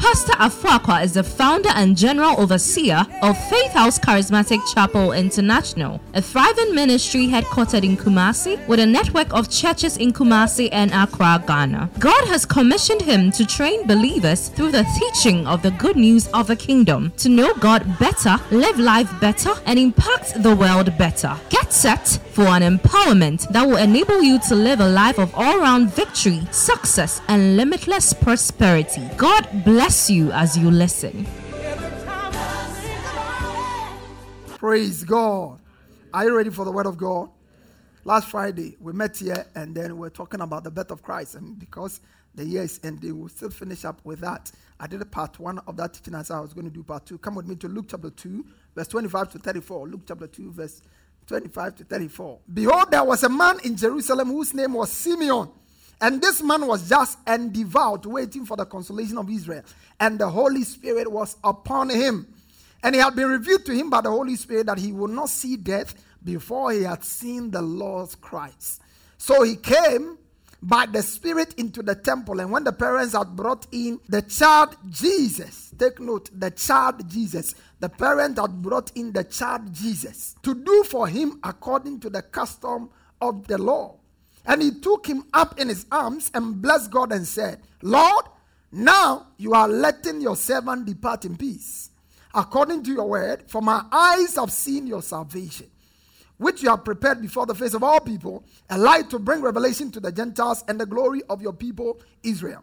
Pastor Afuakwa is the founder and general overseer of Faith House Charismatic Chapel International, a thriving ministry headquartered in Kumasi with a network of churches in Kumasi and Accra, Ghana. God has commissioned him to train believers through the teaching of the good news of the kingdom to know God better, live life better, and impact the world better. Get set for an empowerment that will enable you to live a life of all round victory, success, and limitless prosperity. God bless you as you listen. Praise God. Are you ready for the word of God? Last Friday, we met here and then we are talking about the birth of Christ. And because the year is ending, we'll still finish up with that. I did a part one of that teaching as I was going to do part two. Come with me to Luke chapter 2, verse 25 to 34. Luke chapter 2, verse 25 to 34. Behold, there was a man in Jerusalem whose name was Simeon. And this man was just and devout, waiting for the consolation of Israel. And the Holy Spirit was upon him. And it had been revealed to him by the Holy Spirit that he would not see death before he had seen the Lord's Christ. So he came by the Spirit into the temple. And when the parents had brought in the child Jesus, take note, the child Jesus, the parent that brought in the child Jesus to do for him according to the custom of the law. And he took him up in his arms and blessed God and said, Lord, now you are letting your servant depart in peace, according to your word, for my eyes have seen your salvation, which you have prepared before the face of all people, a light to bring revelation to the Gentiles and the glory of your people Israel.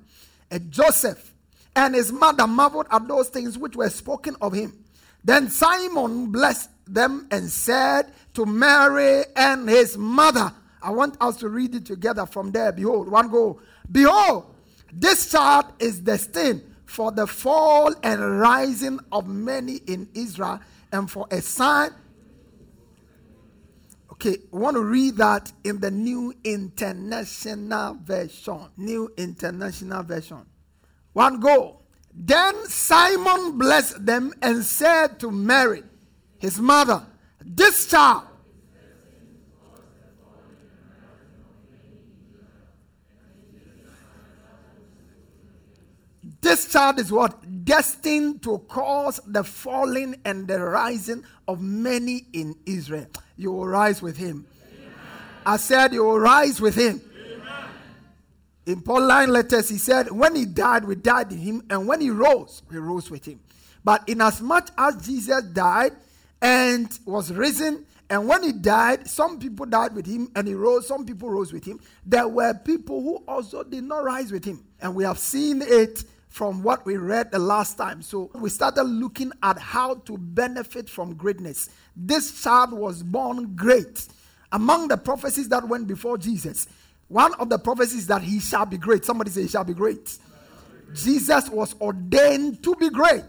And Joseph and his mother marveled at those things which were spoken of him. Then Simon blessed them and said to Mary and his mother, I want us to read it together from there. Behold, one go. Behold, this child is destined for the fall and rising of many in Israel and for a sign. Okay, I want to read that in the New International Version. New International Version. One go. Then Simon blessed them and said to Mary, his mother, This child This child is what? Destined to cause the falling and the rising of many in Israel. You will rise with him. Amen. I said, You will rise with him. In Pauline letters, he said, When he died, we died in him, and when he rose, we rose with him. But inasmuch as Jesus died and was risen, and when he died, some people died with him and he rose, some people rose with him. There were people who also did not rise with him. And we have seen it from what we read the last time. So we started looking at how to benefit from greatness. This child was born great. Among the prophecies that went before Jesus, one of the prophecies that he shall be great. Somebody say he shall be great. Jesus was ordained to be great.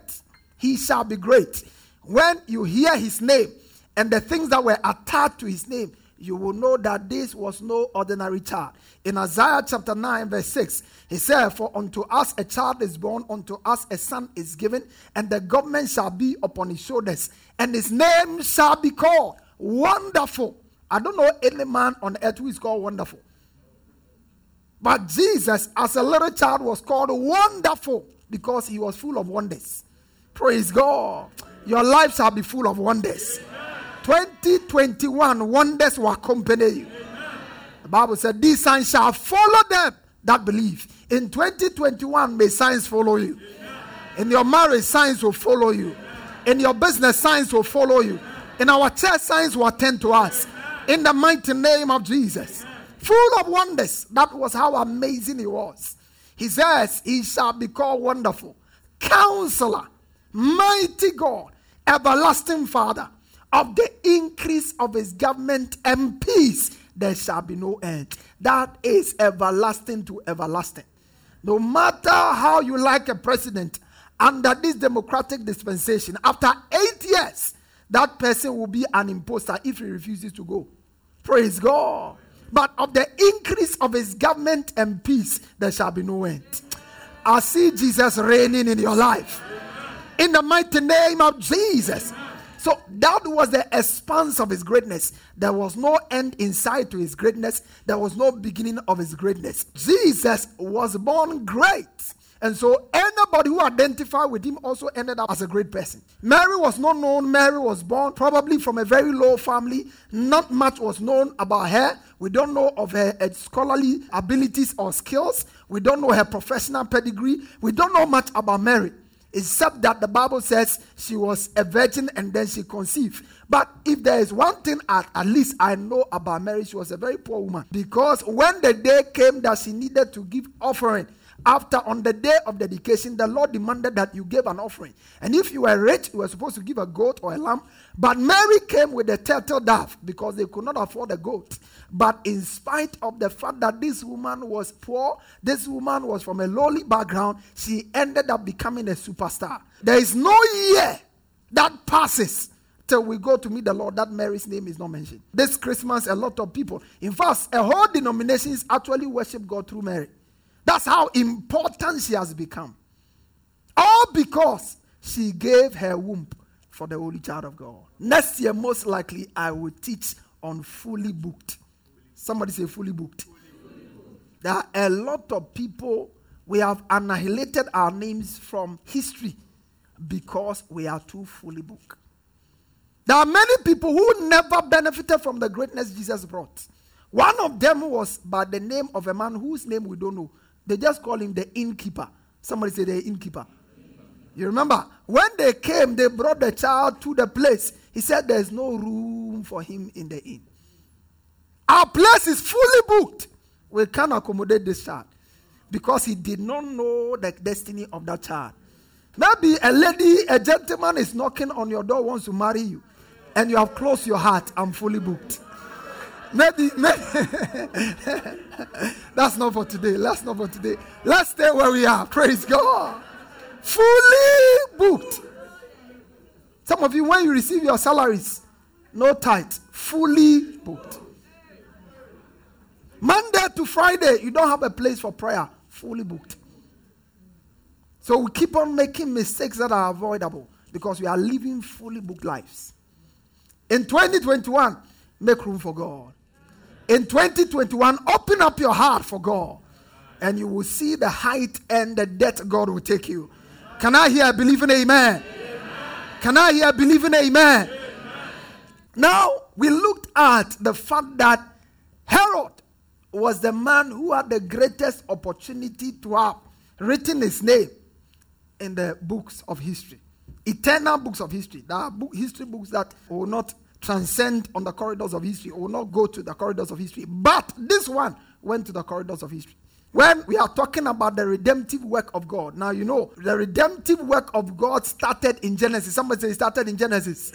He shall be great. When you hear his name and the things that were attached to his name, you will know that this was no ordinary child. In Isaiah chapter 9, verse 6, he said, For unto us a child is born, unto us a son is given, and the government shall be upon his shoulders, and his name shall be called Wonderful. I don't know any man on earth who is called Wonderful. But Jesus, as a little child, was called Wonderful because he was full of wonders. Praise God. Your life shall be full of wonders. 2021 wonders will accompany you. The Bible said, These signs shall follow them that believe. In 2021, may signs follow you. In your marriage, signs will follow you. In your business, signs will follow you. In our church, signs will attend to us. In the mighty name of Jesus. Full of wonders. That was how amazing he was. He says, He shall be called wonderful, counselor, mighty God, everlasting Father of the increase of his government and peace, there shall be no end. That is everlasting to everlasting. No matter how you like a president, under this democratic dispensation, after eight years, that person will be an impostor if he refuses to go. Praise God. But of the increase of his government and peace, there shall be no end. I see Jesus reigning in your life. In the mighty name of Jesus. So that was the expanse of his greatness. There was no end inside to his greatness, there was no beginning of his greatness. Jesus was born great. And so anybody who identified with him also ended up as a great person. Mary was not known. Mary was born probably from a very low family. Not much was known about her. We don't know of her, scholarly abilities or skills. We don't know her professional pedigree. We don't know much about Mary except that the Bible says she was a virgin and then she conceived. But if there is one thing at, at least I know about Mary, she was a very poor woman. Because when the day came that she needed to give offering, after on the day of dedication, the Lord demanded that you give an offering. And if you were rich, you were supposed to give a goat or a lamb. But Mary came with a turtle dove because they could not afford a goat. But in spite of the fact that this woman was poor, this woman was from a lowly background, she ended up becoming a superstar. There is no year that passes till we go to meet the Lord that Mary's name is not mentioned. This Christmas, a lot of people, in fact, a whole denomination is actually worship God through Mary. That's how important she has become. All because she gave her womb for the Holy Child of God. Next year, most likely, I will teach on fully booked. Somebody say fully booked. There are a lot of people, we have annihilated our names from history because we are too fully booked. There are many people who never benefited from the greatness Jesus brought. One of them was by the name of a man whose name we don't know. They just call him the innkeeper. Somebody say the innkeeper. You remember when they came, they brought the child to the place. He said there's no room for him in the inn. Our place is fully booked. We can't accommodate this child because he did not know the destiny of that child. Maybe a lady, a gentleman is knocking on your door, wants to marry you, and you have closed your heart. I'm fully booked. Maybe, maybe that's not for today. That's not for today. Let's stay where we are. Praise God. Fully booked. Some of you, when you receive your salaries, no tithe, fully booked. Monday to Friday, you don't have a place for prayer, fully booked. So we keep on making mistakes that are avoidable because we are living fully booked lives. In 2021, make room for God in 2021, open up your heart for God and you will see the height and the depth God will take you. Can I hear believing amen? amen. Can I hear believing amen? amen? Now, we looked at the fact that Herod was the man who had the greatest opportunity to have written his name in the books of history. Eternal books of history. There are book, history books that will not transcend on the corridors of history or will not go to the corridors of history. But this one went to the corridors of history. When we are talking about the redemptive work of God, now you know the redemptive work of God started in Genesis. Somebody say it started in Genesis.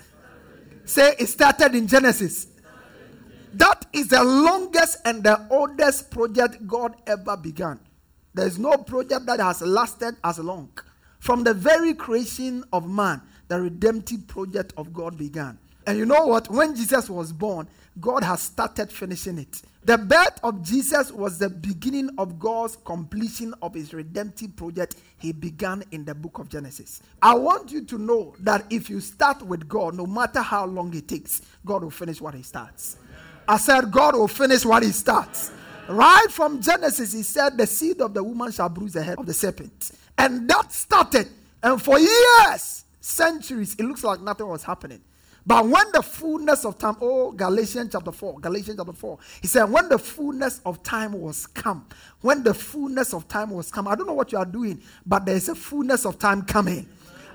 Say it started in Genesis. That is the longest and the oldest project God ever began. There is no project that has lasted as long. From the very creation of man, the redemptive project of God began. And you know what? When Jesus was born, God has started finishing it. The birth of Jesus was the beginning of God's completion of his redemptive project he began in the book of Genesis. I want you to know that if you start with God, no matter how long it takes, God will finish what he starts. I said, God will finish what he starts. Right from Genesis, he said, The seed of the woman shall bruise the head of the serpent. And that started. And for years, centuries, it looks like nothing was happening. But when the fullness of time, oh, Galatians chapter 4, Galatians chapter 4, he said, when the fullness of time was come, when the fullness of time was come, I don't know what you are doing, but there is a fullness of time coming.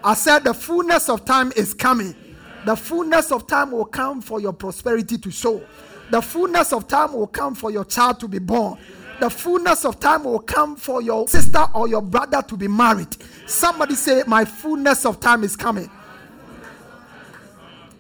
I said, the fullness of time is coming. The fullness of time will come for your prosperity to show. The fullness of time will come for your child to be born. The fullness of time will come for your sister or your brother to be married. Somebody say, My fullness of time is coming.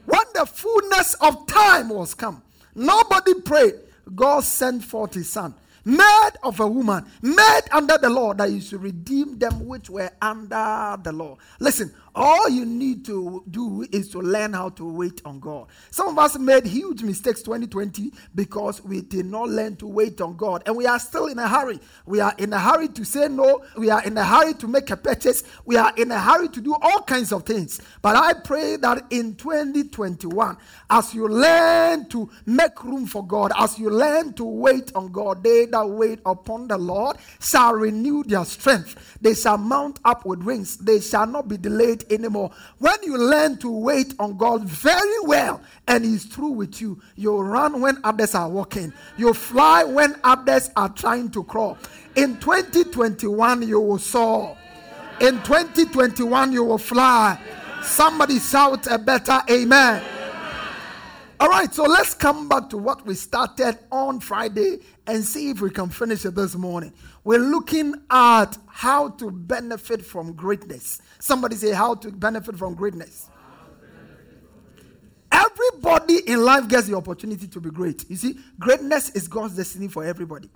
When the fullness of time was come, nobody prayed. God sent forth his son, made of a woman, made under the law, that he should redeem them which were under the law. Listen, All you need to do is to learn how to wait on God. Some of us made huge mistakes 2020 because we did not learn to wait on God. And we are still in a hurry. We are in a hurry to say no. We are in a hurry to make a purchase. We are in a hurry to do all kinds of things. But I pray that in 2021, as you learn to make room for God, as you learn to wait on God, they that wait upon the Lord shall renew their strength. They shall mount up with wings. They shall not be delayed anymore. When you learn to wait on God very well and He's through with you, you run when others are walking, you fly when others are trying to crawl. In 2021, you will soar. In 2021, you will fly. Somebody shout a better amen. All right, so let's come back to what we started on Friday and see if we can finish it this morning. We're looking at how to benefit from greatness. Somebody say, How to benefit from greatness. Everybody in life gets the opportunity to be great. You see, greatness is God's destiny for everybody.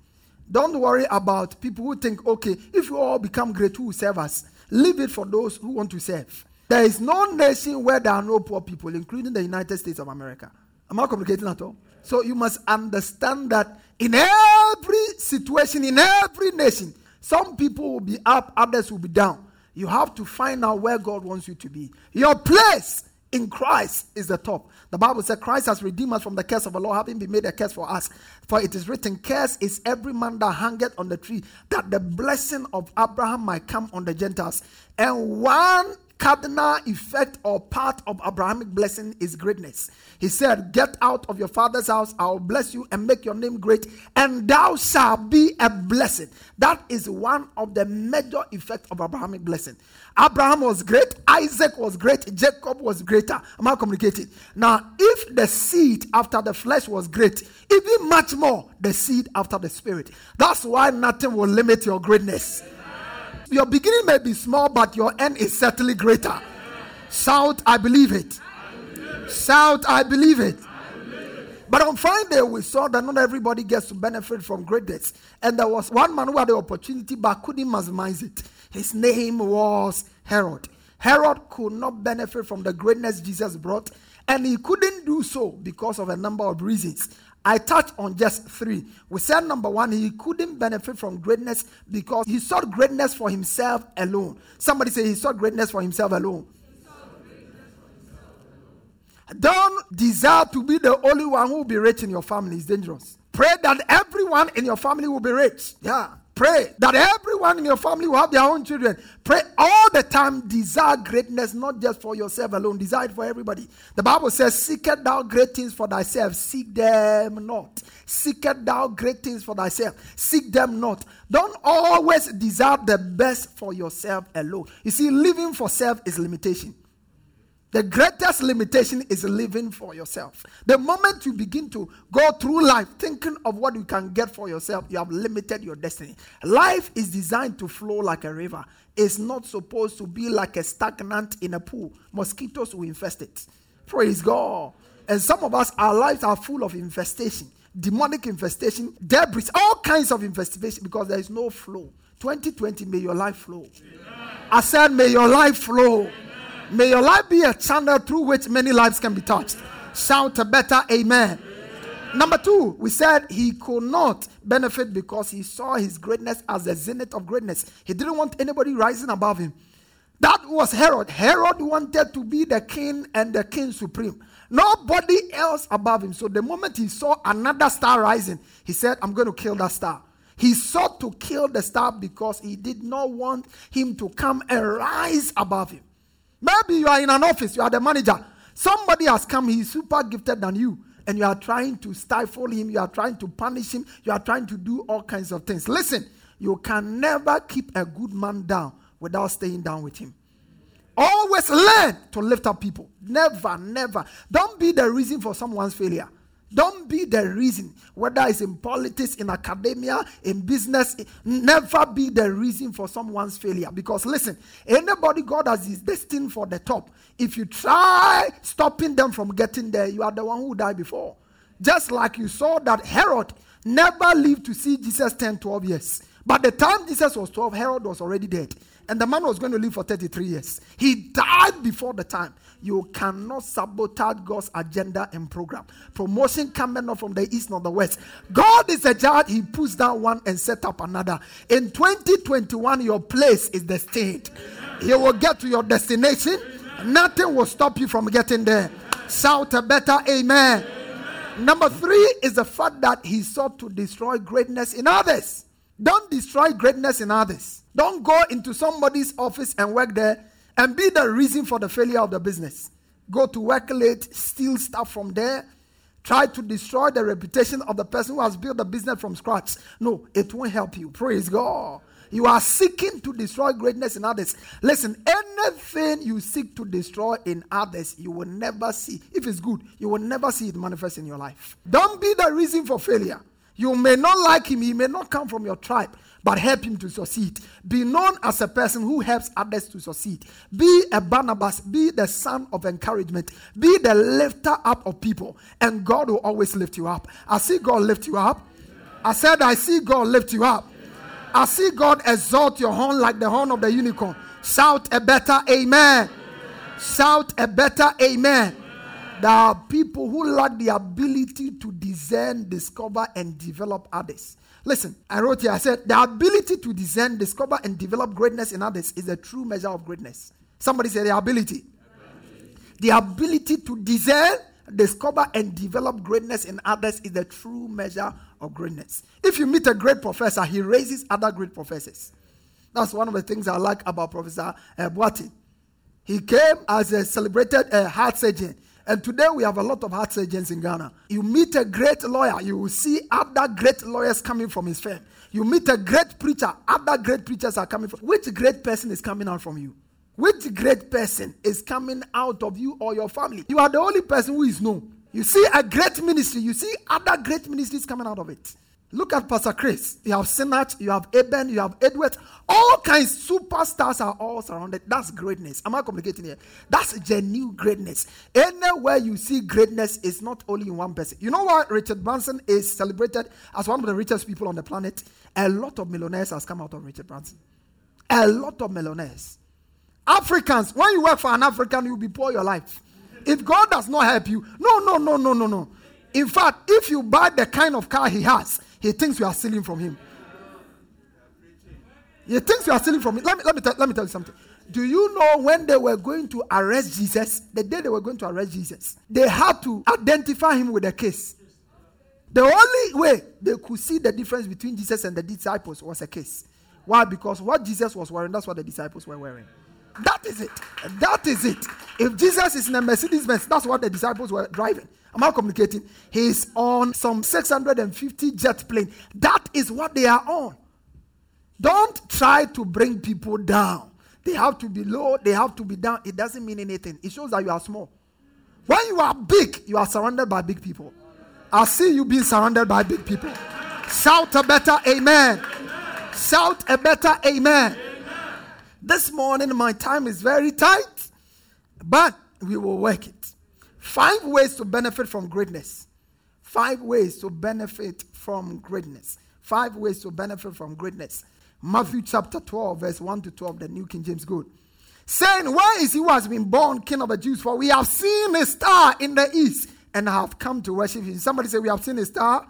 Don't worry about people who think, okay, if you all become great, who will serve us? Leave it for those who want to serve. There is no nation where there are no poor people, including the United States of America. Am I communicating at all? So you must understand that in every situation, in every nation, some people will be up, others will be down. You have to find out where God wants you to be. Your place in Christ is the top. The Bible said Christ has redeemed us from the curse of the law, having been made a curse for us. For it is written, Curse is every man that hangeth on the tree, that the blessing of Abraham might come on the Gentiles. And one cardinal effect or part of Abrahamic blessing is greatness. He said, Get out of your father's house, I will bless you and make your name great, and thou shalt be a blessing. That is one of the major effects of Abrahamic blessing. Abraham was great, Isaac was great, Jacob was greater. Am I communicating? Now, if the seed after the flesh was great, even much more the seed after the spirit. That's why nothing will limit your greatness your beginning may be small, but your end is certainly greater. Shout, I believe it. Shout, I believe it. But on Friday, we saw that not everybody gets to benefit from greatness. And there was one man who had the opportunity but couldn't maximize it. His name was Herod. Herod could not benefit from the greatness Jesus brought, and he couldn't do so because of a number of reasons. I touched on just three. We said number one, he couldn't benefit from greatness because he sought greatness for himself alone. Somebody say he sought greatness for himself alone. Don't desire to be the only one who will be rich in your family. It's dangerous. Pray that everyone in your family will be rich. Yeah. Pray that everyone in your family will have their own children. Pray all the time. Desire greatness, not just for yourself alone. Desire it for everybody. The Bible says, Seeketh thou great things for thyself, seek them not. Seeketh thou great things for thyself, seek them not. Don't always desire the best for yourself alone. You see, living for self is limitation. The greatest limitation is living for yourself. The moment you begin to go through life thinking of what you can get for yourself, you have limited your destiny. Life is designed to flow like a river. It's not supposed to be like a stagnant in a pool. Mosquitoes will infest it. Praise God. And some of us, our lives are full of infestation, demonic infestation, debris, all kinds of infestation because there is no flow. 2020, may your life flow. Amen. I said, may your life flow. Amen. May your life be a channel through which many lives can be touched. Shout a better amen. Number two, we said he could not benefit because he saw his greatness as the zenith of greatness. He didn't want anybody rising above him. That was Herod. Herod wanted to be the king and the king supreme. Nobody else above him. So the moment he saw another star rising, he said, I'm going to kill that star. He sought to kill the star because he did not want him to come and rise above him. Maybe you are in an office, you are the manager. Somebody has come, he's super gifted than you, and you are trying to stifle him, you are trying to punish him, you are trying to do all kinds of things. Listen, you can never keep a good man down without staying down with him. Always learn to lift up people. Never, never. Don't be the reason for someone's failure. Don't be the reason, whether it's in politics, in academia, in business, never be the reason for someone's failure. Because listen, anybody God has is destined for the top. If you try stopping them from getting there, you are the one who died before. Just like you saw that Herod never lived to see Jesus 10, 12 years. But the time Jesus was 12, Herod was already dead. And the man was going to live for 33 years. He died before the time. You cannot sabotage God's agenda and program. Promotion coming not from the east nor the west. God is a judge. He puts down one and set up another. In 2021, your place is destined. You will get to your destination. Nothing will stop you from getting there. Shout a better amen. amen. Number three is the fact that he sought to destroy greatness in others. Don't destroy greatness in others. Don't go into somebody's office and work there and be the reason for the failure of the business. Go to work late, steal stuff from there, try to destroy the reputation of the person who has built the business from scratch. No, it won't help you. Praise God. You are seeking to destroy greatness in others. Listen, anything you seek to destroy in others, you will never see. If it's good, you will never see it manifest in your life. Don't be the reason for failure. You may not like him, he may not come from your tribe, but help him to succeed. Be known as a person who helps others to succeed. Be a Barnabas, be the son of encouragement, be the lifter up of people, and God will always lift you up. I see God lift you up. I said, I see God lift you up. I see God exalt your horn like the horn of the unicorn. Shout a better amen. Shout a better amen. There are people who lack the ability to discern, discover, and develop others. Listen, I wrote here, I said, the ability to discern, discover, and develop greatness in others is a true measure of greatness. Somebody say the ability. The ability to discern, discover, and develop greatness in others is the true measure of greatness. If you meet a great professor, he raises other great professors. That's one of the things I like about Professor uh. He came as a celebrated uh, heart surgeon. And today we have a lot of heart surgeons in Ghana. You meet a great lawyer, you will see other great lawyers coming from his firm. You meet a great preacher, other great preachers are coming from. Which great person is coming out from you? Which great person is coming out of you or your family? You are the only person who is known. You see a great ministry, you see other great ministries coming out of it. Look at Pastor Chris. You have Sinach, you have Eben, you have Edward. All kinds, of superstars are all surrounded. That's greatness. Am I communicating here? That's genuine greatness. Anywhere you see greatness is not only in one person. You know why Richard Branson is celebrated as one of the richest people on the planet? A lot of millionaires has come out of Richard Branson. A lot of millionaires. Africans, when you work for an African, you'll be poor your life. If God does not help you, no, no, no, no, no, no. In fact, if you buy the kind of car he has, he thinks you are stealing from him. He thinks you are stealing from him. Let me, let me, tell, let me tell you something. Do you know when they were going to arrest Jesus, the day they were going to arrest Jesus, they had to identify him with a case. The only way they could see the difference between Jesus and the disciples was a case. Why? Because what Jesus was wearing, that's what the disciples were wearing. That is it. That is it. If Jesus is in a Mercedes Benz, that's what the disciples were driving. I'm I communicating? He's on some 650 jet plane. That is what they are on. Don't try to bring people down. They have to be low, they have to be down. It doesn't mean anything. It shows that you are small. When you are big, you are surrounded by big people. I see you being surrounded by big people. Shout a better amen. Shout a better amen. This morning, my time is very tight, but we will work it. Five ways to benefit from greatness. Five ways to benefit from greatness. Five ways to benefit from greatness. Matthew chapter 12, verse 1 to 12, the New King James Good. Saying, Where is he who has been born King of the Jews? For we have seen a star in the east and have come to worship him. Somebody say, We have seen a star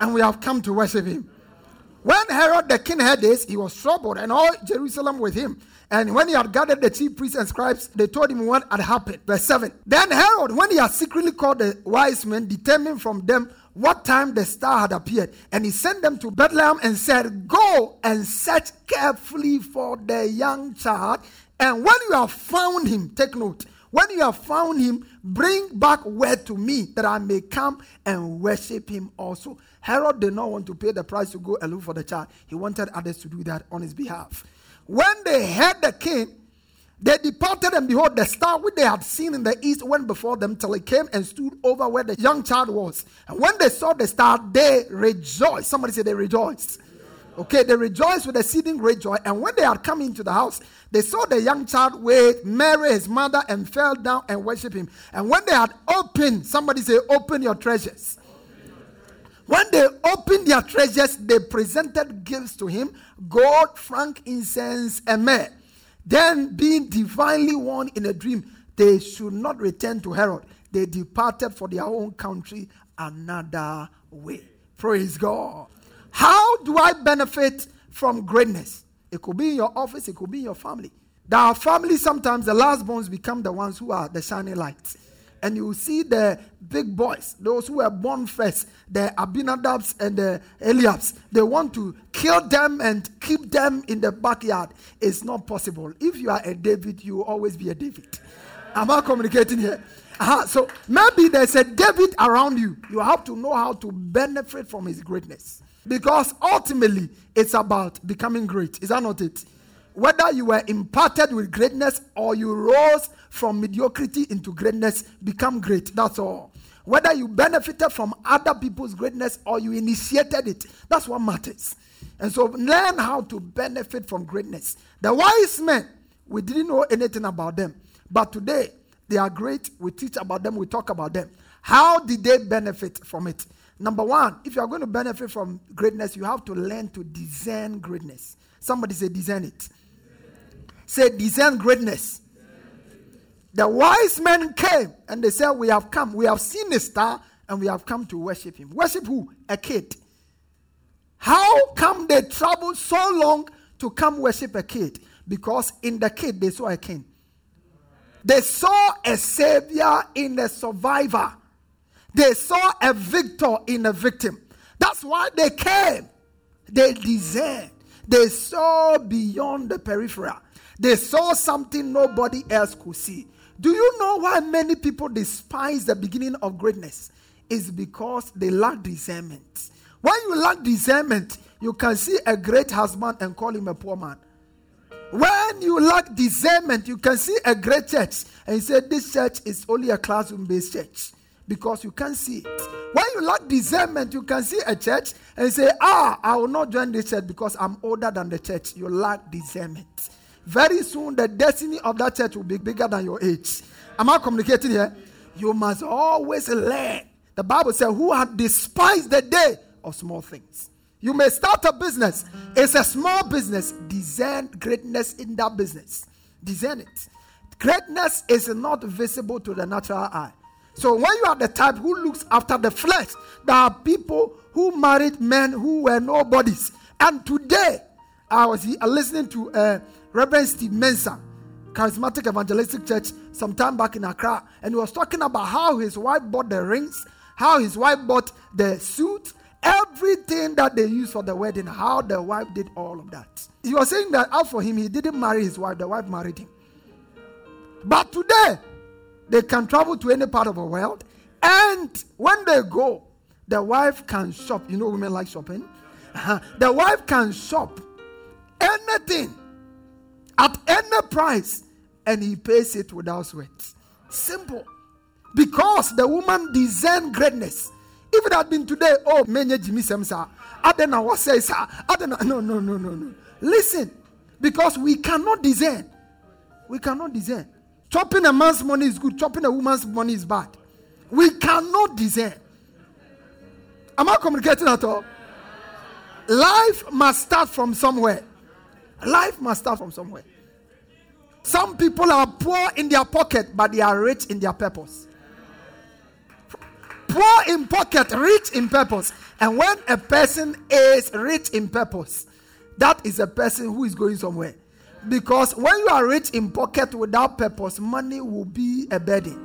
and we have come to worship him. When Herod the king heard this, he was troubled, and all Jerusalem with him. And when he had gathered the chief priests and scribes, they told him what had happened. Verse 7. Then Herod, when he had secretly called the wise men, determined from them what time the star had appeared. And he sent them to Bethlehem and said, Go and search carefully for the young child. And when you have found him, take note, when you have found him, bring back word to me that I may come and worship him also. Herod did not want to pay the price to go and look for the child. He wanted others to do that on his behalf. When they heard the king, they departed, and behold, the star which they had seen in the east went before them till it came and stood over where the young child was. And when they saw the star, they rejoiced. Somebody said they rejoiced. Okay, they rejoiced with exceeding great joy. And when they had come into the house, they saw the young child with Mary, his mother, and fell down and worshiped him. And when they had opened, somebody say, Open your treasures. When they opened their treasures, they presented gifts to him gold, frankincense, and myrrh. Then, being divinely warned in a dream, they should not return to Herod. They departed for their own country another way. Praise God. How do I benefit from greatness? It could be in your office, it could be in your family. There are families, sometimes the last bones become the ones who are the shining lights and you see the big boys, those who were born first, the Abinadabs and the Eliabs, they want to kill them and keep them in the backyard. It's not possible. If you are a David, you will always be a David. Am I communicating here? Uh-huh. So maybe there's a David around you. You have to know how to benefit from his greatness. Because ultimately, it's about becoming great. Is that not it? Whether you were imparted with greatness or you rose from mediocrity into greatness, become great. That's all. Whether you benefited from other people's greatness or you initiated it, that's what matters. And so learn how to benefit from greatness. The wise men, we didn't know anything about them. But today, they are great. We teach about them, we talk about them. How did they benefit from it? Number one, if you are going to benefit from greatness, you have to learn to discern greatness. Somebody say, discern it. Say, discern greatness. The wise men came and they said, We have come, we have seen a star, and we have come to worship him. Worship who? A kid. How come they traveled so long to come worship a kid? Because in the kid they saw a king. They saw a savior in a survivor. They saw a victor in a victim. That's why they came. They discerned. They saw beyond the peripheral. They saw something nobody else could see. Do you know why many people despise the beginning of greatness? It's because they lack discernment. When you lack discernment, you can see a great husband and call him a poor man. When you lack discernment, you can see a great church and you say, This church is only a classroom based church because you can't see it. When you lack discernment, you can see a church and say, Ah, I will not join this church because I'm older than the church. You lack discernment very soon the destiny of that church will be bigger than your age. Am I communicating here? You must always learn. The Bible says, Who have despised the day of small things. You may start a business, it's a small business. Discern greatness in that business. Discern it. Greatness is not visible to the natural eye. So when you are the type who looks after the flesh, there are people who married men who were nobodies. And today, I was listening to uh, Reverend Steve Mensah, Charismatic Evangelistic Church, some time back in Accra, and he was talking about how his wife bought the rings, how his wife bought the suit, everything that they used for the wedding, how the wife did all of that. He was saying that out for him, he didn't marry his wife, the wife married him. But today, they can travel to any part of the world, and when they go, the wife can shop. You know, women like shopping. Uh-huh. The wife can shop anything at any price and he pays it without sweat. Simple. Because the woman discerned greatness. If it had been today, oh, many Jimmy Samsa, I don't know what says, I don't know. No, no, no, no, no. Listen, because we cannot discern. We cannot discern. Chopping a man's money is good, chopping a woman's money is bad. We cannot discern. Am I communicating at all? Life must start from somewhere. Life must start from somewhere. Some people are poor in their pocket, but they are rich in their purpose. Poor in pocket, rich in purpose. And when a person is rich in purpose, that is a person who is going somewhere. Because when you are rich in pocket without purpose, money will be a burden.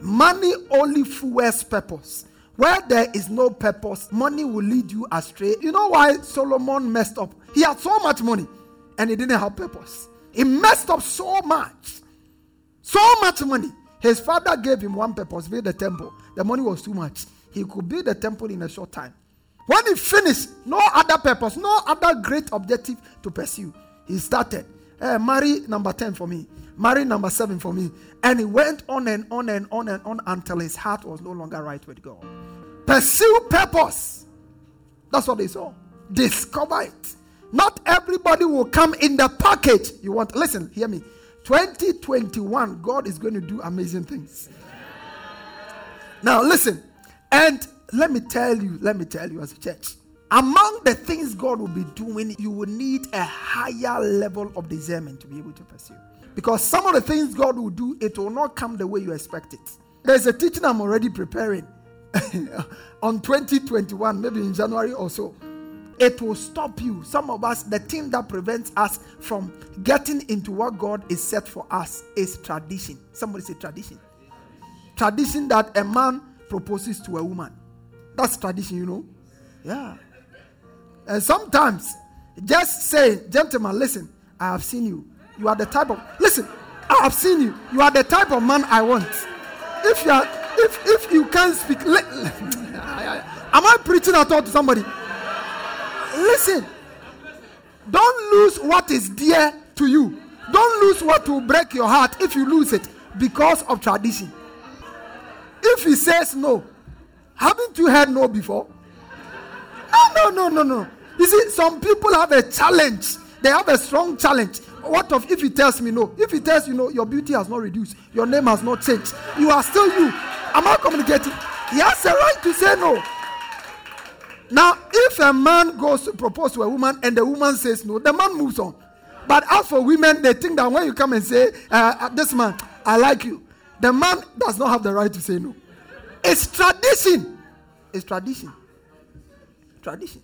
Money only fuels purpose. Where there is no purpose, money will lead you astray. You know why Solomon messed up? He had so much money and he didn't have purpose. He messed up so much. So much money. His father gave him one purpose, build the temple. The money was too much. He could build the temple in a short time. When he finished, no other purpose, no other great objective to pursue. He started, hey, marry number 10 for me, marry number 7 for me. And he went on and on and on and on until his heart was no longer right with God. Pursue purpose. That's what they saw. Discover it. Not everybody will come in the package you want. Listen, hear me. 2021, God is going to do amazing things. Now, listen. And let me tell you, let me tell you as a church, among the things God will be doing, you will need a higher level of discernment to be able to pursue. Because some of the things God will do, it will not come the way you expect it. There's a teaching I'm already preparing on 2021, maybe in January or so. It will stop you. Some of us, the thing that prevents us from getting into what God is set for us is tradition. Somebody say tradition. Tradition that a man proposes to a woman. That's tradition, you know. Yeah. And sometimes, just saying, gentlemen, listen, I have seen you. You are the type of listen, I have seen you. You are the type of man I want. If you are if if you can't speak, am I preaching at all to somebody? Listen, don't lose what is dear to you. Don't lose what will break your heart if you lose it because of tradition. If he says no, haven't you heard no before? No, no, no, no, no. You see, some people have a challenge. They have a strong challenge. What of if he tells me no? If he tells you no, your beauty has not reduced, your name has not changed. You are still you. Am I communicating? He has a right to say no. Now, if a man goes to propose to a woman and the woman says no, the man moves on. But as for women, they think that when you come and say, uh, uh This man, I like you, the man does not have the right to say no. It's tradition. It's tradition. Tradition.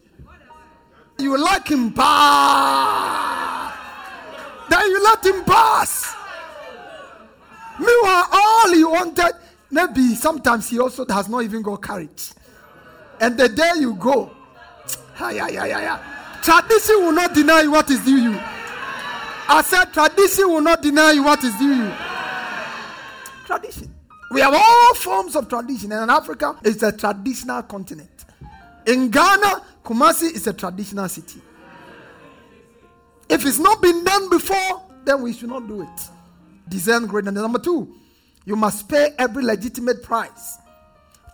You like him, bah! Then you let him pass. Meanwhile, all he wanted, maybe sometimes he also has not even got courage. And the day you go, yeah, yeah, yeah, yeah. Tradition will not deny what is due you. I said, tradition will not deny what is due you. Tradition. We have all forms of tradition, and Africa, it's a traditional continent. In Ghana, Kumasi is a traditional city. If it's not been done before, then we should not do it. Discern greatness. Number two, you must pay every legitimate price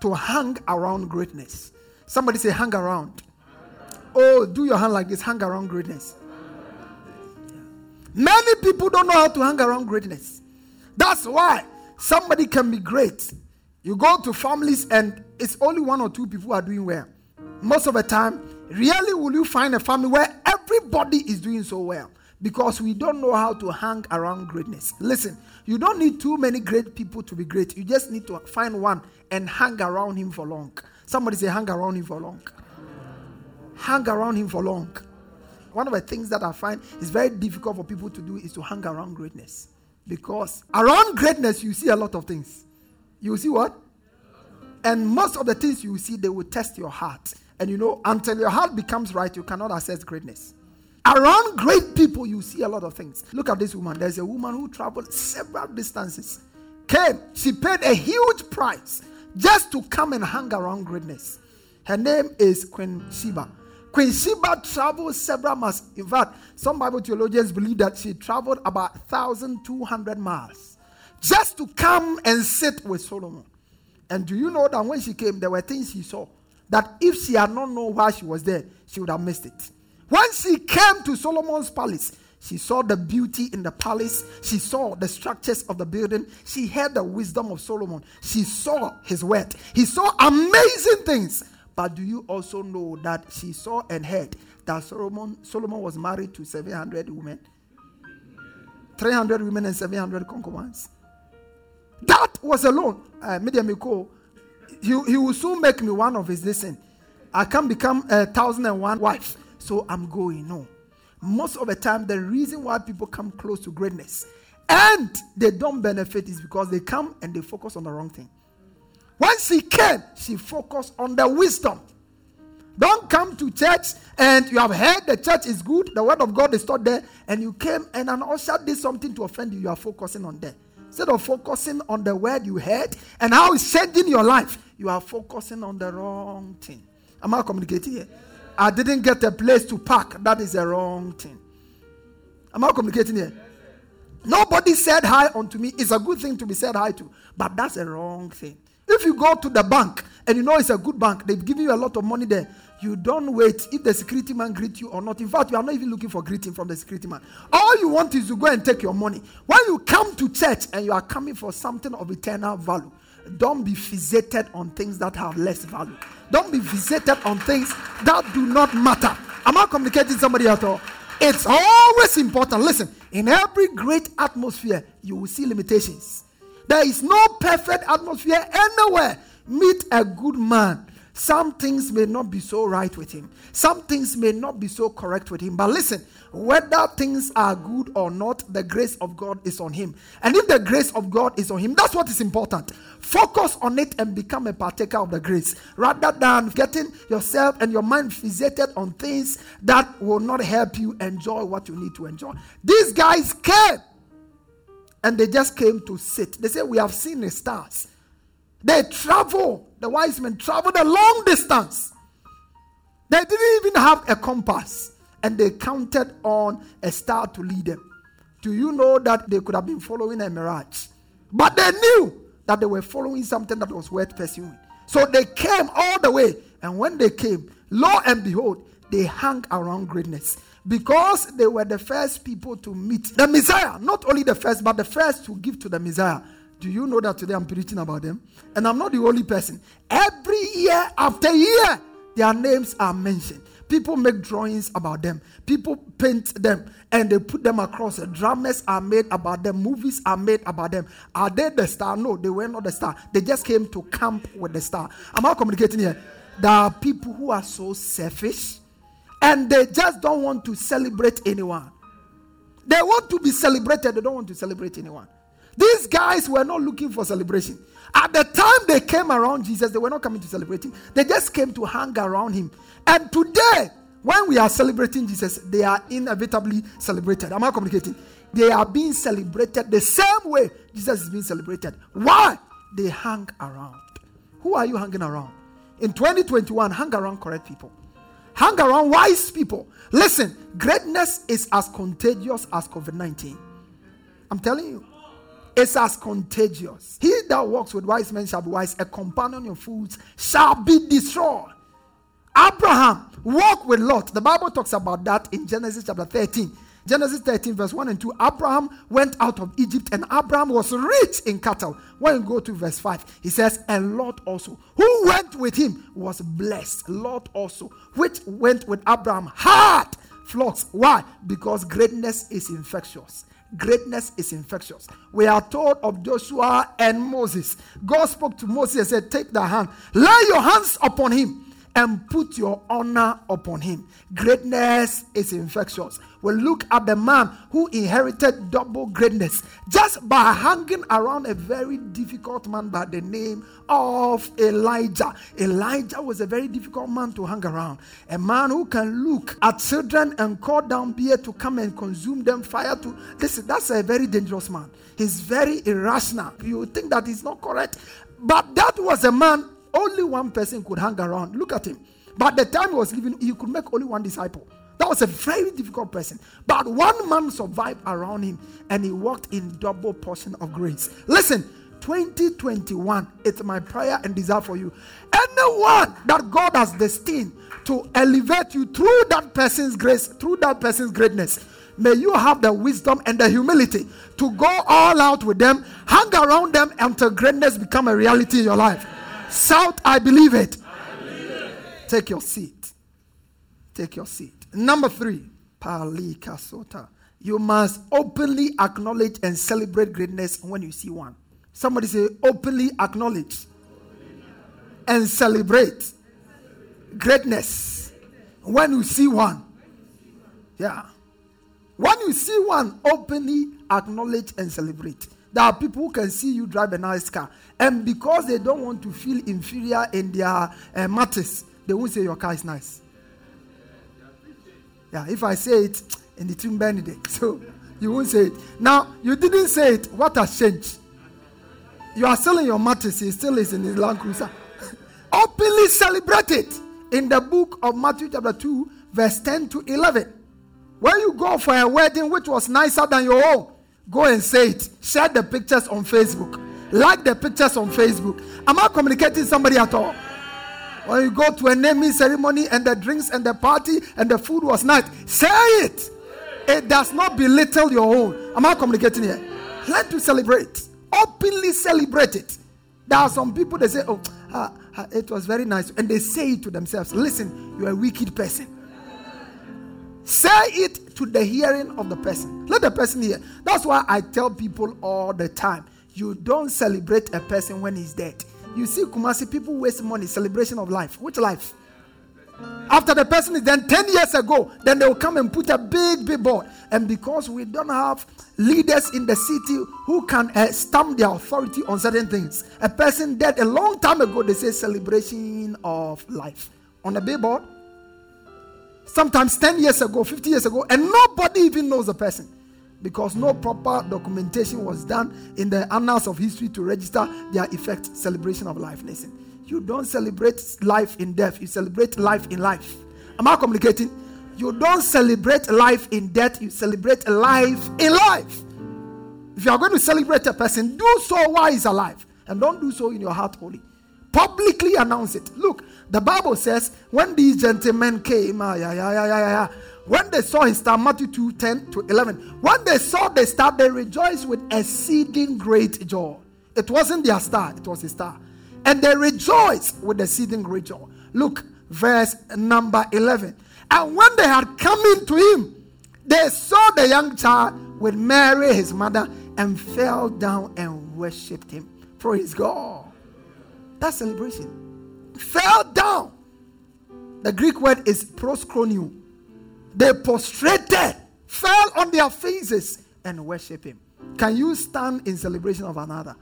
to hang around greatness. Somebody say, hang around. Oh, do your hand like this hang around greatness. Many people don't know how to hang around greatness. That's why somebody can be great. You go to families and it's only one or two people who are doing well. Most of the time, really will you find a family where everybody is doing so well because we don't know how to hang around greatness. Listen, you don't need too many great people to be great. You just need to find one and hang around him for long. Somebody say, hang around him for long. Hang around him for long. One of the things that I find is very difficult for people to do is to hang around greatness. Because around greatness, you see a lot of things. You see what? And most of the things you see, they will test your heart. And you know, until your heart becomes right, you cannot access greatness. Around great people, you see a lot of things. Look at this woman. There's a woman who traveled several distances, came, she paid a huge price just to come and hang around greatness. Her name is Queen Sheba. Queen Sheba traveled several miles. In fact, some Bible theologians believe that she traveled about 1,200 miles just to come and sit with Solomon. And do you know that when she came, there were things she saw that if she had not known why she was there, she would have missed it. When she came to Solomon's palace, she saw the beauty in the palace. She saw the structures of the building. She heard the wisdom of Solomon. She saw his word. He saw amazing things. But do you also know that she saw and heard that Solomon, Solomon was married to 700 women? 300 women and 700 concubines. That was alone. Uh, he, he will soon make me one of his listen. I can become a thousand and one wife. So I'm going. No most of the time, the reason why people come close to greatness and they don't benefit is because they come and they focus on the wrong thing. When she came, she focused on the wisdom. Don't come to church and you have heard the church is good, the word of God is taught there, and you came and an usher did something to offend you. You are focusing on that. Instead of focusing on the word you heard and how it's changing your life, you are focusing on the wrong thing. Am I communicating here? I didn't get a place to park. That is the wrong thing. Am I communicating here? Nobody said hi unto me. It's a good thing to be said hi to, but that's a wrong thing. If you go to the bank and you know it's a good bank, they've given you a lot of money there. You don't wait if the security man greet you or not. In fact, you are not even looking for greeting from the security man. All you want is to go and take your money. When you come to church and you are coming for something of eternal value, don't be fixated on things that have less value. Don't be fixated on things that do not matter. Am I communicating somebody at all? It's always important. Listen, in every great atmosphere, you will see limitations. There is no perfect atmosphere anywhere. Meet a good man. Some things may not be so right with him. Some things may not be so correct with him. But listen, whether things are good or not, the grace of God is on him. And if the grace of God is on him, that's what is important. Focus on it and become a partaker of the grace rather than getting yourself and your mind fixated on things that will not help you enjoy what you need to enjoy. These guys came and they just came to sit. They said, We have seen the stars. They travel, the wise men traveled a long distance. They didn't even have a compass and they counted on a star to lead them. Do you know that they could have been following a mirage? But they knew that they were following something that was worth pursuing. So they came all the way. And when they came, lo and behold, they hung around greatness because they were the first people to meet the Messiah. Not only the first, but the first to give to the Messiah. Do you know that today I'm preaching about them? And I'm not the only person. Every year after year, their names are mentioned. People make drawings about them. People paint them and they put them across. Dramas are made about them. Movies are made about them. Are they the star? No, they were not the star. They just came to camp with the star. I'm I communicating here? There are people who are so selfish and they just don't want to celebrate anyone. They want to be celebrated, they don't want to celebrate anyone. These guys were not looking for celebration. At the time they came around Jesus, they were not coming to celebrate him. They just came to hang around him. And today, when we are celebrating Jesus, they are inevitably celebrated. Am I communicating? They are being celebrated the same way Jesus is being celebrated. Why? They hang around. Who are you hanging around? In 2021, hang around correct people. Hang around wise people. Listen, greatness is as contagious as COVID 19. I'm telling you. It's as contagious. He that walks with wise men shall be wise. A companion of fools shall be destroyed. Abraham walked with Lot. The Bible talks about that in Genesis chapter 13. Genesis 13, verse 1 and 2. Abraham went out of Egypt, and Abraham was rich in cattle. When you go to verse 5, he says, And Lot also, who went with him, was blessed. Lot also, which went with Abraham, had flocks. Why? Because greatness is infectious. Greatness is infectious. We are told of Joshua and Moses. God spoke to Moses and said, Take the hand, lay your hands upon him and put your honor upon him. Greatness is infectious. We look at the man who inherited double greatness just by hanging around a very difficult man by the name of Elijah. Elijah was a very difficult man to hang around. A man who can look at children and call down beer to come and consume them, fire to. Listen, that's a very dangerous man. He's very irrational. You think that is not correct. But that was a man only one person could hang around. Look at him. But the time he was living, he could make only one disciple. That was a very difficult person. But one man survived around him and he walked in double portion of grace. Listen, 2021, it's my prayer and desire for you. Anyone that God has destined to elevate you through that person's grace, through that person's greatness, may you have the wisdom and the humility to go all out with them, hang around them until greatness become a reality in your life. Shout, I believe it. I believe it. Take your seat. Take your seat. Number three, Palika Sota. You must openly acknowledge and celebrate greatness when you see one. Somebody say, openly acknowledge and celebrate greatness when you see one. Yeah. When you see one, openly acknowledge and celebrate. There are people who can see you drive a nice car, and because they don't want to feel inferior in their uh, matters, they won't say your car is nice. Yeah, if I say it in the Benedict, so you won't say it. Now, you didn't say it. What has changed? You are selling your matters, he still is in his Land Cruiser. Openly celebrate it in the book of Matthew, chapter 2, verse 10 to 11. When you go for a wedding which was nicer than your own, Go and say it. Share the pictures on Facebook. Like the pictures on Facebook. Am I communicating somebody at all? When you go to a naming ceremony and the drinks and the party and the food was nice, say it. It does not belittle your own. Am I communicating here? Learn to celebrate. Openly celebrate it. There are some people they say, "Oh, uh, uh, it was very nice," and they say it to themselves. Listen, you are a wicked person. Say it to the hearing of the person. Let the person hear. That's why I tell people all the time: you don't celebrate a person when he's dead. You see, Kumasi people waste money celebration of life. Which life? After the person is then 10 years ago, then they will come and put a big, big board. And because we don't have leaders in the city who can uh, stamp their authority on certain things, a person dead a long time ago, they say celebration of life on a billboard. Sometimes 10 years ago, 50 years ago, and nobody even knows the person because no proper documentation was done in the annals of history to register their effect celebration of life. Listen you don't celebrate life in death, you celebrate life in life. Am I communicating? You don't celebrate life in death, you celebrate life in life. If you are going to celebrate a person, do so while he's alive. And don't do so in your heart only. Publicly announce it. Look, the Bible says when these gentlemen came, ah, yeah, yeah, yeah, yeah, yeah, when they saw his star, Matthew 2 10 to 11, when they saw the star, they rejoiced with exceeding great joy. It wasn't their star, it was his star and they rejoiced with exceeding great joy. Look, verse number 11. And when they had come into him, they saw the young child with Mary, his mother, and fell down and worshipped him. Praise God. That celebration. Fell down. The Greek word is proskronio. They prostrated, fell on their faces, and worship him. Can you stand in celebration of another?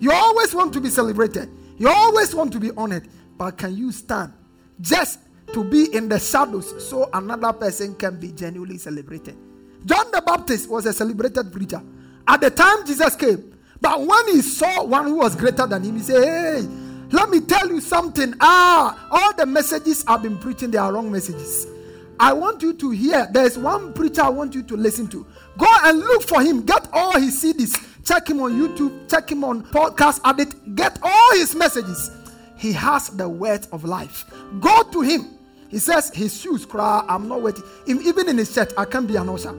You always want to be celebrated. You always want to be honored. But can you stand just to be in the shadows so another person can be genuinely celebrated? John the Baptist was a celebrated preacher. At the time Jesus came, but when he saw one who was greater than him, he said, Hey, let me tell you something. Ah, all the messages I've been preaching, they are wrong messages. I want you to hear. There's one preacher I want you to listen to. Go and look for him. Get all his CDs. Check him on YouTube. Check him on Podcast Addict. Get all his messages. He has the word of life. Go to him. He says his shoes cry. I'm not waiting. Even in his church, I can't be an usher.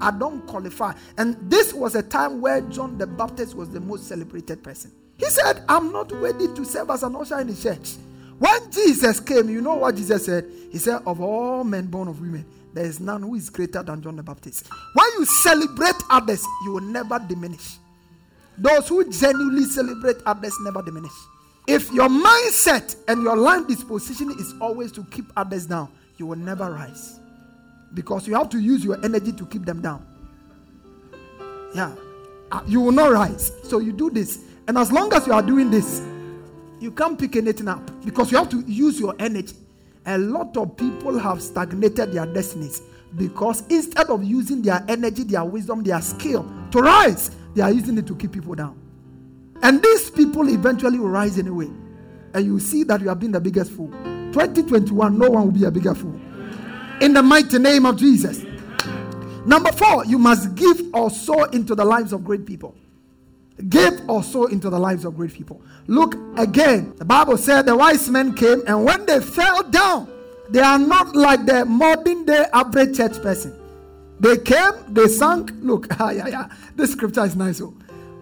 I don't qualify. And this was a time where John the Baptist was the most celebrated person. He said, I'm not worthy to serve as an usher in the church. When Jesus came, you know what Jesus said? He said, Of all men born of women, there is none who is greater than John the Baptist. When you celebrate others, you will never diminish. Those who genuinely celebrate others never diminish. If your mindset and your life disposition is always to keep others down, you will never rise. Because you have to use your energy to keep them down. Yeah. Uh, you will not rise. So you do this. And as long as you are doing this, you can't pick anything up because you have to use your energy. A lot of people have stagnated their destinies because instead of using their energy, their wisdom, their skill to rise, they are using it to keep people down. And these people eventually will rise anyway. And you see that you have been the biggest fool. 2021, no one will be a bigger fool. In the mighty name of Jesus. Number four, you must give or sow into the lives of great people. Give or sow into the lives of great people. Look again. The Bible said the wise men came, and when they fell down, they are not like the modern day average church person. They came, they sang. Look, ah, yeah, yeah. This scripture is nice. Oh.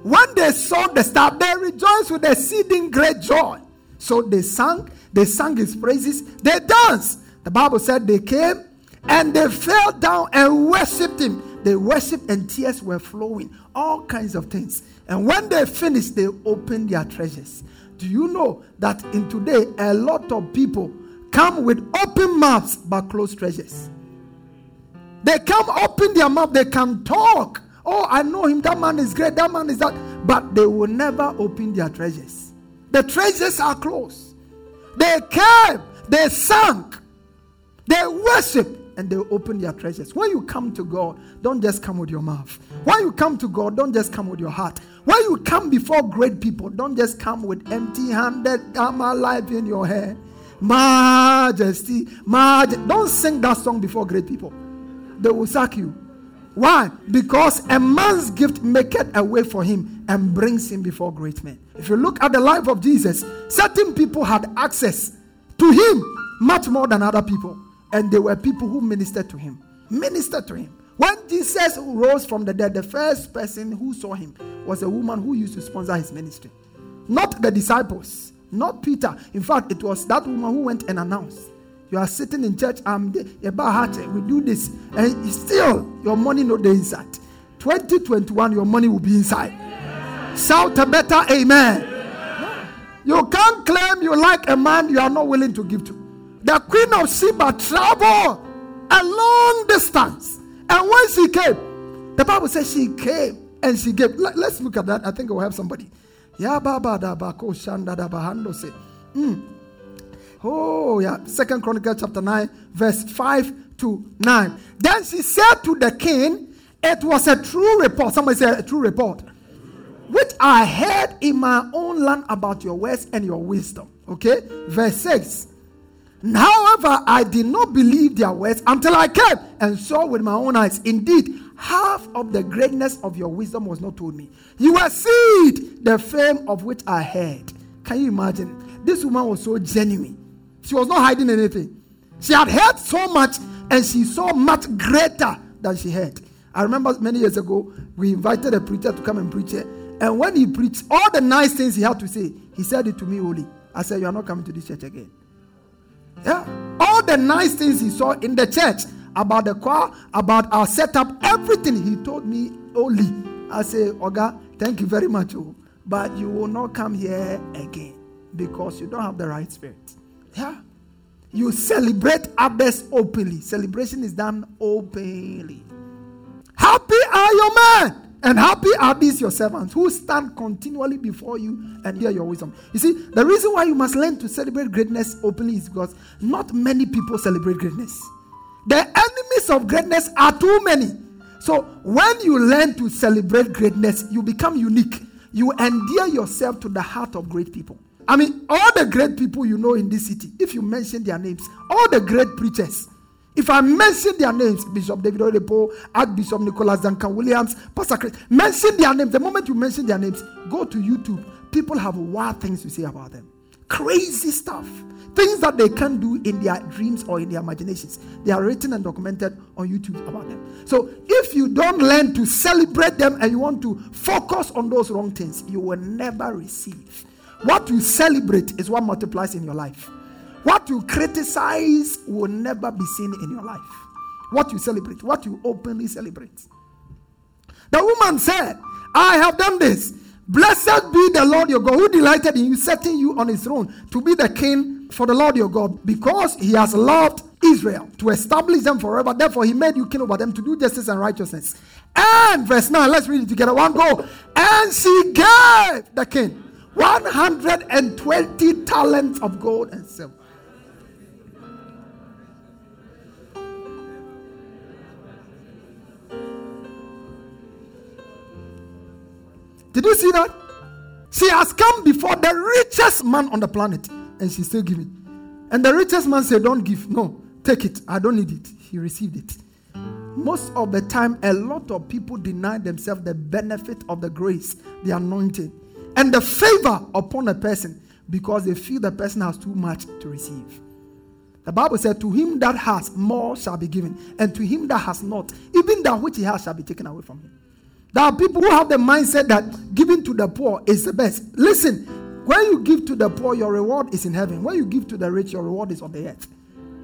When they saw the star, they rejoiced with exceeding great joy. So they sang, they sang his praises, they danced. The Bible said they came and they fell down and worshipped him. They worshiped and tears were flowing, all kinds of things. And when they finish, they open their treasures. Do you know that in today, a lot of people come with open mouths but closed treasures? They come open their mouth, they can talk. Oh, I know him, that man is great, that man is that. But they will never open their treasures. The treasures are closed. They came, they sank, they worship, and they open their treasures. When you come to God, don't just come with your mouth. When you come to God, don't just come with your heart. When you come before great people, don't just come with empty handed, I'm in your head. Majesty, majesty. Don't sing that song before great people they will sack you. Why? Because a man's gift maketh a way for him and brings him before great men. If you look at the life of Jesus, certain people had access to him much more than other people. And they were people who ministered to him. Ministered to him. When Jesus rose from the dead, the first person who saw him was a woman who used to sponsor his ministry. not the disciples, not Peter. In fact, it was that woman who went and announced. You are sitting in church, I'm the, we do this, and still your money not inside. 2021, your money will be inside. Shout a better amen. You can't claim you like a man you are not willing to give to. The queen of Sheba traveled a long distance. And when she came, the Bible says she came and she gave. Let, us look at that. I think we'll have somebody. Yeah, Mm. Oh, yeah. Second Chronicle chapter 9, verse 5 to 9. Then she said to the king, It was a true report. Somebody said a true report which I heard in my own land about your words and your wisdom. Okay? Verse 6. However, I did not believe their words until I came and saw with my own eyes. Indeed, half of the greatness of your wisdom was not told me. You were seed, the fame of which I heard. Can you imagine? This woman was so genuine. She was not hiding anything. She had heard so much and she saw much greater than she heard. I remember many years ago, we invited a preacher to come and preach here. And when he preached all the nice things he had to say, he said it to me only. I said, You are not coming to this church again. Yeah. All the nice things he saw in the church about the choir, about our setup, everything he told me only. I say, Oga, thank you very much. Oh, but you will not come here again because you don't have the right spirit. Yeah. You celebrate others openly. Celebration is done openly. Happy are your men and happy are these your servants who stand continually before you and hear your wisdom. You see, the reason why you must learn to celebrate greatness openly is because not many people celebrate greatness. The enemies of greatness are too many. So when you learn to celebrate greatness, you become unique. You endear yourself to the heart of great people. I mean, all the great people you know in this city, if you mention their names, all the great preachers, if I mention their names, Bishop David Oyedepo, Archbishop Nicholas Duncan Williams, Pastor Chris, mention their names. The moment you mention their names, go to YouTube. People have wild things to say about them. Crazy stuff. Things that they can't do in their dreams or in their imaginations. They are written and documented on YouTube about them. So if you don't learn to celebrate them and you want to focus on those wrong things, you will never receive. What you celebrate is what multiplies in your life. What you criticize will never be seen in your life. What you celebrate, what you openly celebrate. The woman said, I have done this. Blessed be the Lord your God, who delighted in you, setting you on his throne to be the king for the Lord your God, because he has loved Israel to establish them forever. Therefore, he made you king over them to do justice and righteousness. And verse 9, let's read it together. One go. And she gave the king 120 talents of gold and silver. Did you see that? She has come before the richest man on the planet and she's still giving. And the richest man said, Don't give. No, take it. I don't need it. He received it. Most of the time, a lot of people deny themselves the benefit of the grace, the anointing, and the favor upon a person because they feel the person has too much to receive. The Bible said, To him that has, more shall be given, and to him that has not, even that which he has shall be taken away from him. There are people who have the mindset that giving to the poor is the best. Listen, when you give to the poor, your reward is in heaven. When you give to the rich, your reward is on the earth.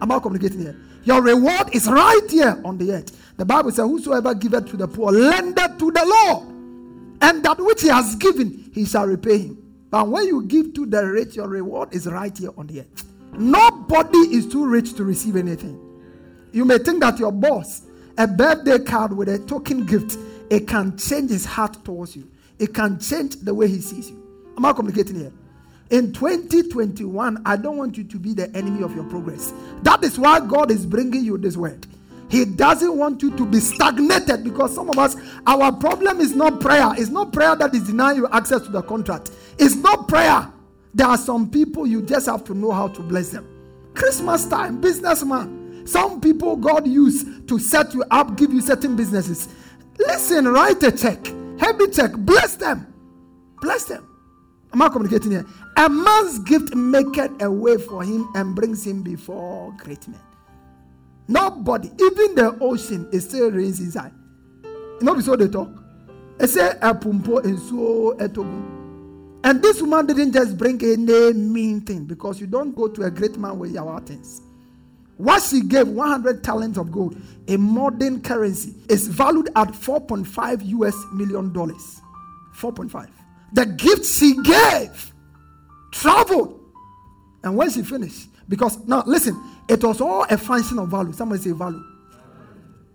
I'm not communicating here. Your reward is right here on the earth. The Bible says, Whosoever giveth to the poor, lendeth to the Lord. And that which he has given, he shall repay him. But when you give to the rich, your reward is right here on the earth. Nobody is too rich to receive anything. You may think that your boss, a birthday card with a token gift, it can change his heart towards you. It can change the way he sees you. I'm I communicating here? In 2021, I don't want you to be the enemy of your progress. That is why God is bringing you this word. He doesn't want you to be stagnated because some of us, our problem is not prayer. It's not prayer that is denying you access to the contract. It's not prayer. There are some people you just have to know how to bless them. Christmas time, businessman. Some people God used to set you up, give you certain businesses. Listen, write a check. Heavy check. Bless them. Bless them. Am I communicating here? A man's gift maketh a way for him and brings him before great men. Nobody, even the ocean, is still raised inside. You know, so they talk. They say a pumpo and so etogu. And this woman didn't just bring any mean thing because you don't go to a great man with your things. What she gave, 100 talents of gold, a modern currency, is valued at 4.5 US million dollars. 4.5. The gift she gave traveled. And when she finished, because now listen, it was all a function of value. Somebody say value.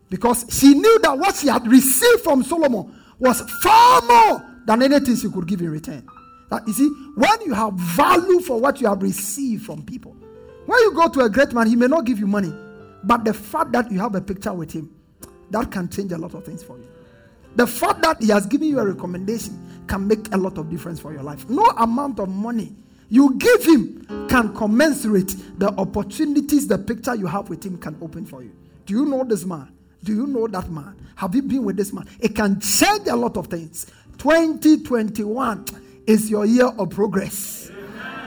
Because she knew that what she had received from Solomon was far more than anything she could give in return. You see, when you have value for what you have received from people, when you go to a great man, he may not give you money, but the fact that you have a picture with him, that can change a lot of things for you. The fact that he has given you a recommendation can make a lot of difference for your life. No amount of money you give him can commensurate the opportunities the picture you have with him can open for you. Do you know this man? Do you know that man? Have you been with this man? It can change a lot of things. 2021 is your year of progress,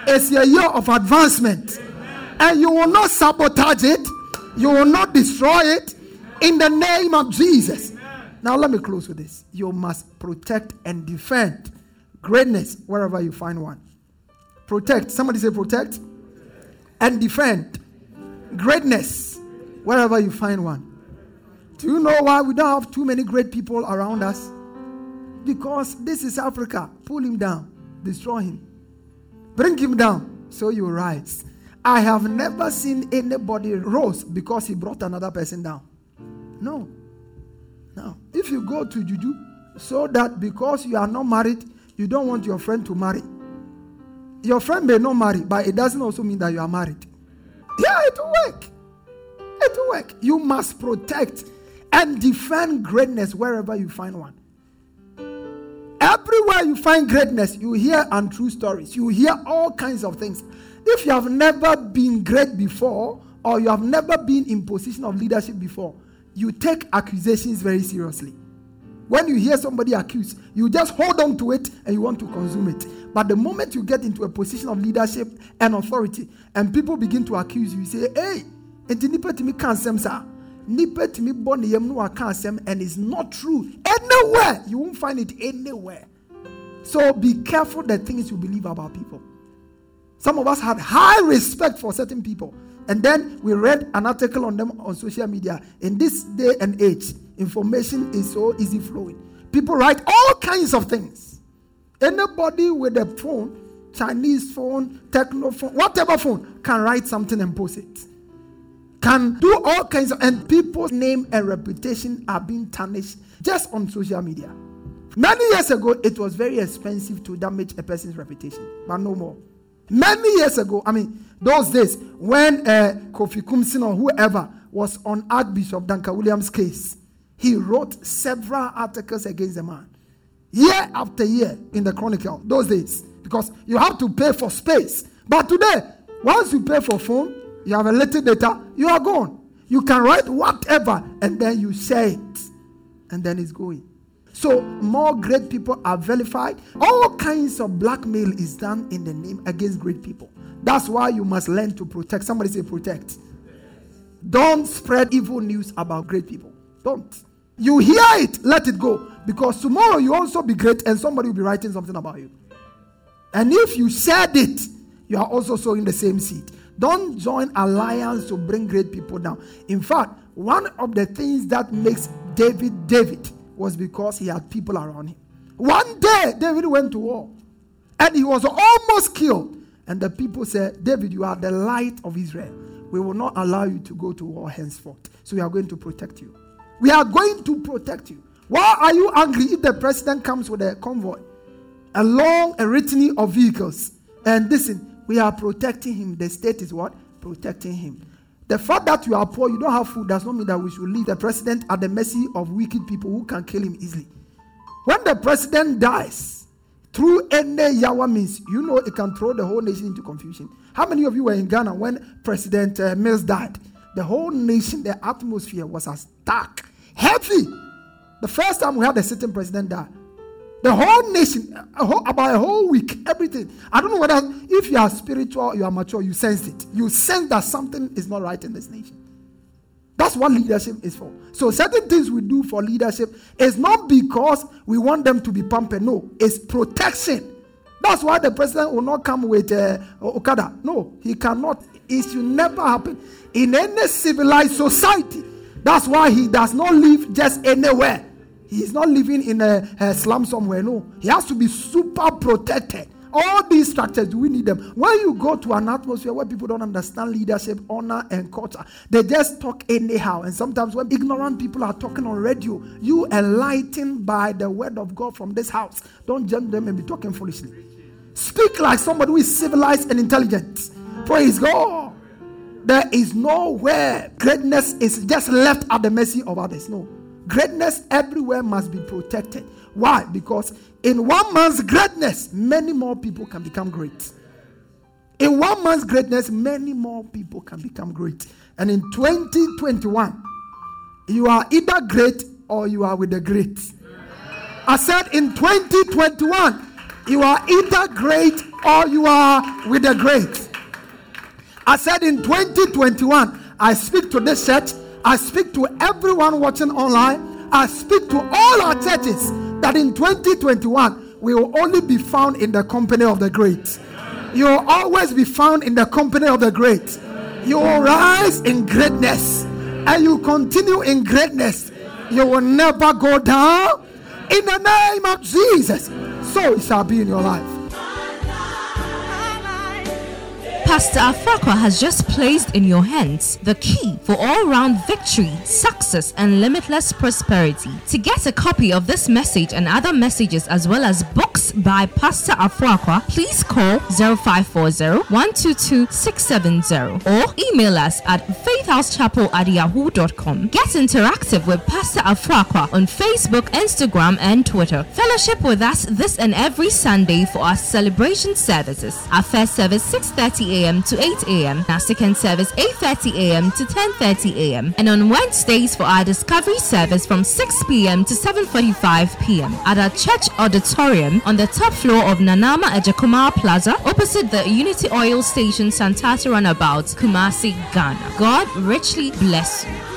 it's your year of advancement. And you will not sabotage it, you will not destroy it in the name of Jesus. Amen. Now, let me close with this. You must protect and defend greatness wherever you find one. Protect. Somebody say protect. And defend greatness wherever you find one. Do you know why we don't have too many great people around us? Because this is Africa. Pull him down, destroy him, bring him down so you rise. I have never seen anybody rose because he brought another person down. No. No. If you go to Juju, so that because you are not married, you don't want your friend to marry. Your friend may not marry, but it doesn't also mean that you are married. Yeah, it will work. It will work. You must protect and defend greatness wherever you find one. Everywhere you find greatness, you hear untrue stories. You hear all kinds of things. If you have never been great before, or you have never been in position of leadership before, you take accusations very seriously. When you hear somebody accused, you just hold on to it and you want to consume it. But the moment you get into a position of leadership and authority, and people begin to accuse you, you say, "Hey, enti nipa timi kan sem sa." nipa ne yam no waka asɛm and it's not true anywhere you won't find it anywhere so be careful the things you believe about people some of us had high respect for certain people. And then we read an article on them on social media. In this day and age information is so easy flowing. People write all kinds of things. Anybody with a phone chinese phone Tecno phone whatever phone can write something and post it. Can do all kinds of, and people's name and reputation are being tarnished just on social media. Many years ago, it was very expensive to damage a person's reputation, but no more. Many years ago, I mean, those days when uh, Kofi Coomson or whoever was on Archbishop Duncan Williams' case, he wrote several articles against the man, year after year in the Chronicle. Those days, because you have to pay for space. But today, once you pay for phone, you have a little data, you are gone. You can write whatever and then you say it, and then it's going. So, more great people are vilified. All kinds of blackmail is done in the name against great people. That's why you must learn to protect. Somebody say, protect. Don't spread evil news about great people. Don't. You hear it, let it go. Because tomorrow you also be great and somebody will be writing something about you. And if you said it, you are also sowing the same seed. Don't join alliance to bring great people down. In fact, one of the things that makes David David was because he had people around him. One day, David went to war and he was almost killed. And the people said, David, you are the light of Israel. We will not allow you to go to war henceforth. So we are going to protect you. We are going to protect you. Why are you angry if the president comes with a convoy, a long a litany of vehicles? And listen, we are protecting him. The state is what? Protecting him. The fact that you are poor, you don't have food, does not mean that we should leave the president at the mercy of wicked people who can kill him easily. When the president dies, through any Yawa means, you know it can throw the whole nation into confusion. How many of you were in Ghana when President uh, Mills died? The whole nation, the atmosphere was as dark, heavy. The first time we had a sitting president die, the whole nation, a whole, about a whole week, everything. I don't know whether, if you are spiritual, you are mature, you sense it. You sense that something is not right in this nation. That's what leadership is for. So, certain things we do for leadership is not because we want them to be pampered. No, it's protection That's why the president will not come with uh, Okada. No, he cannot. It should never happen in any civilized society. That's why he does not live just anywhere. He's not living in a, a slum somewhere. No, he has to be super protected. All these structures, we need them. When you go to an atmosphere where people don't understand leadership, honor, and culture, they just talk anyhow. And sometimes when ignorant people are talking on radio, you enlightened by the word of God from this house, don't jump them and be talking foolishly. Speak like somebody who is civilized and intelligent. Praise God. There is nowhere greatness is just left at the mercy of others. No. Greatness everywhere must be protected. Why? Because in one man's greatness, many more people can become great. In one man's greatness, many more people can become great. And in 2021, you are either great or you are with the great. I said in 2021, you are either great or you are with the great. I said in 2021, I speak to this church, I speak to everyone watching online, I speak to all our churches that in 2021 we will only be found in the company of the great. You will always be found in the company of the great. You will rise in greatness and you continue in greatness. You will never go down in the name of Jesus. So it shall be in your life. Pastor Afrakwa has just placed in your hands the key for all round victory, success, and limitless prosperity. To get a copy of this message and other messages, as well as books by Pastor Afrakwa, please call 0540 122 670 or email us at faithhousechapel at yahoo.com. Get interactive with Pastor Afrakwa on Facebook, Instagram, and Twitter. Fellowship with us this and every Sunday for our celebration services. Our first service 6:30 a.m. to 8 a.m. Our second service 8:30 a.m. to 10:30 a.m. And on Wednesdays for our discovery service from 6 p.m. to 7:45 p.m. at our church auditorium on the top floor of Nanama Ejakumar Plaza, opposite the Unity Oil Station, Santasi Runabout, Kumasi, Ghana. God richly bless you.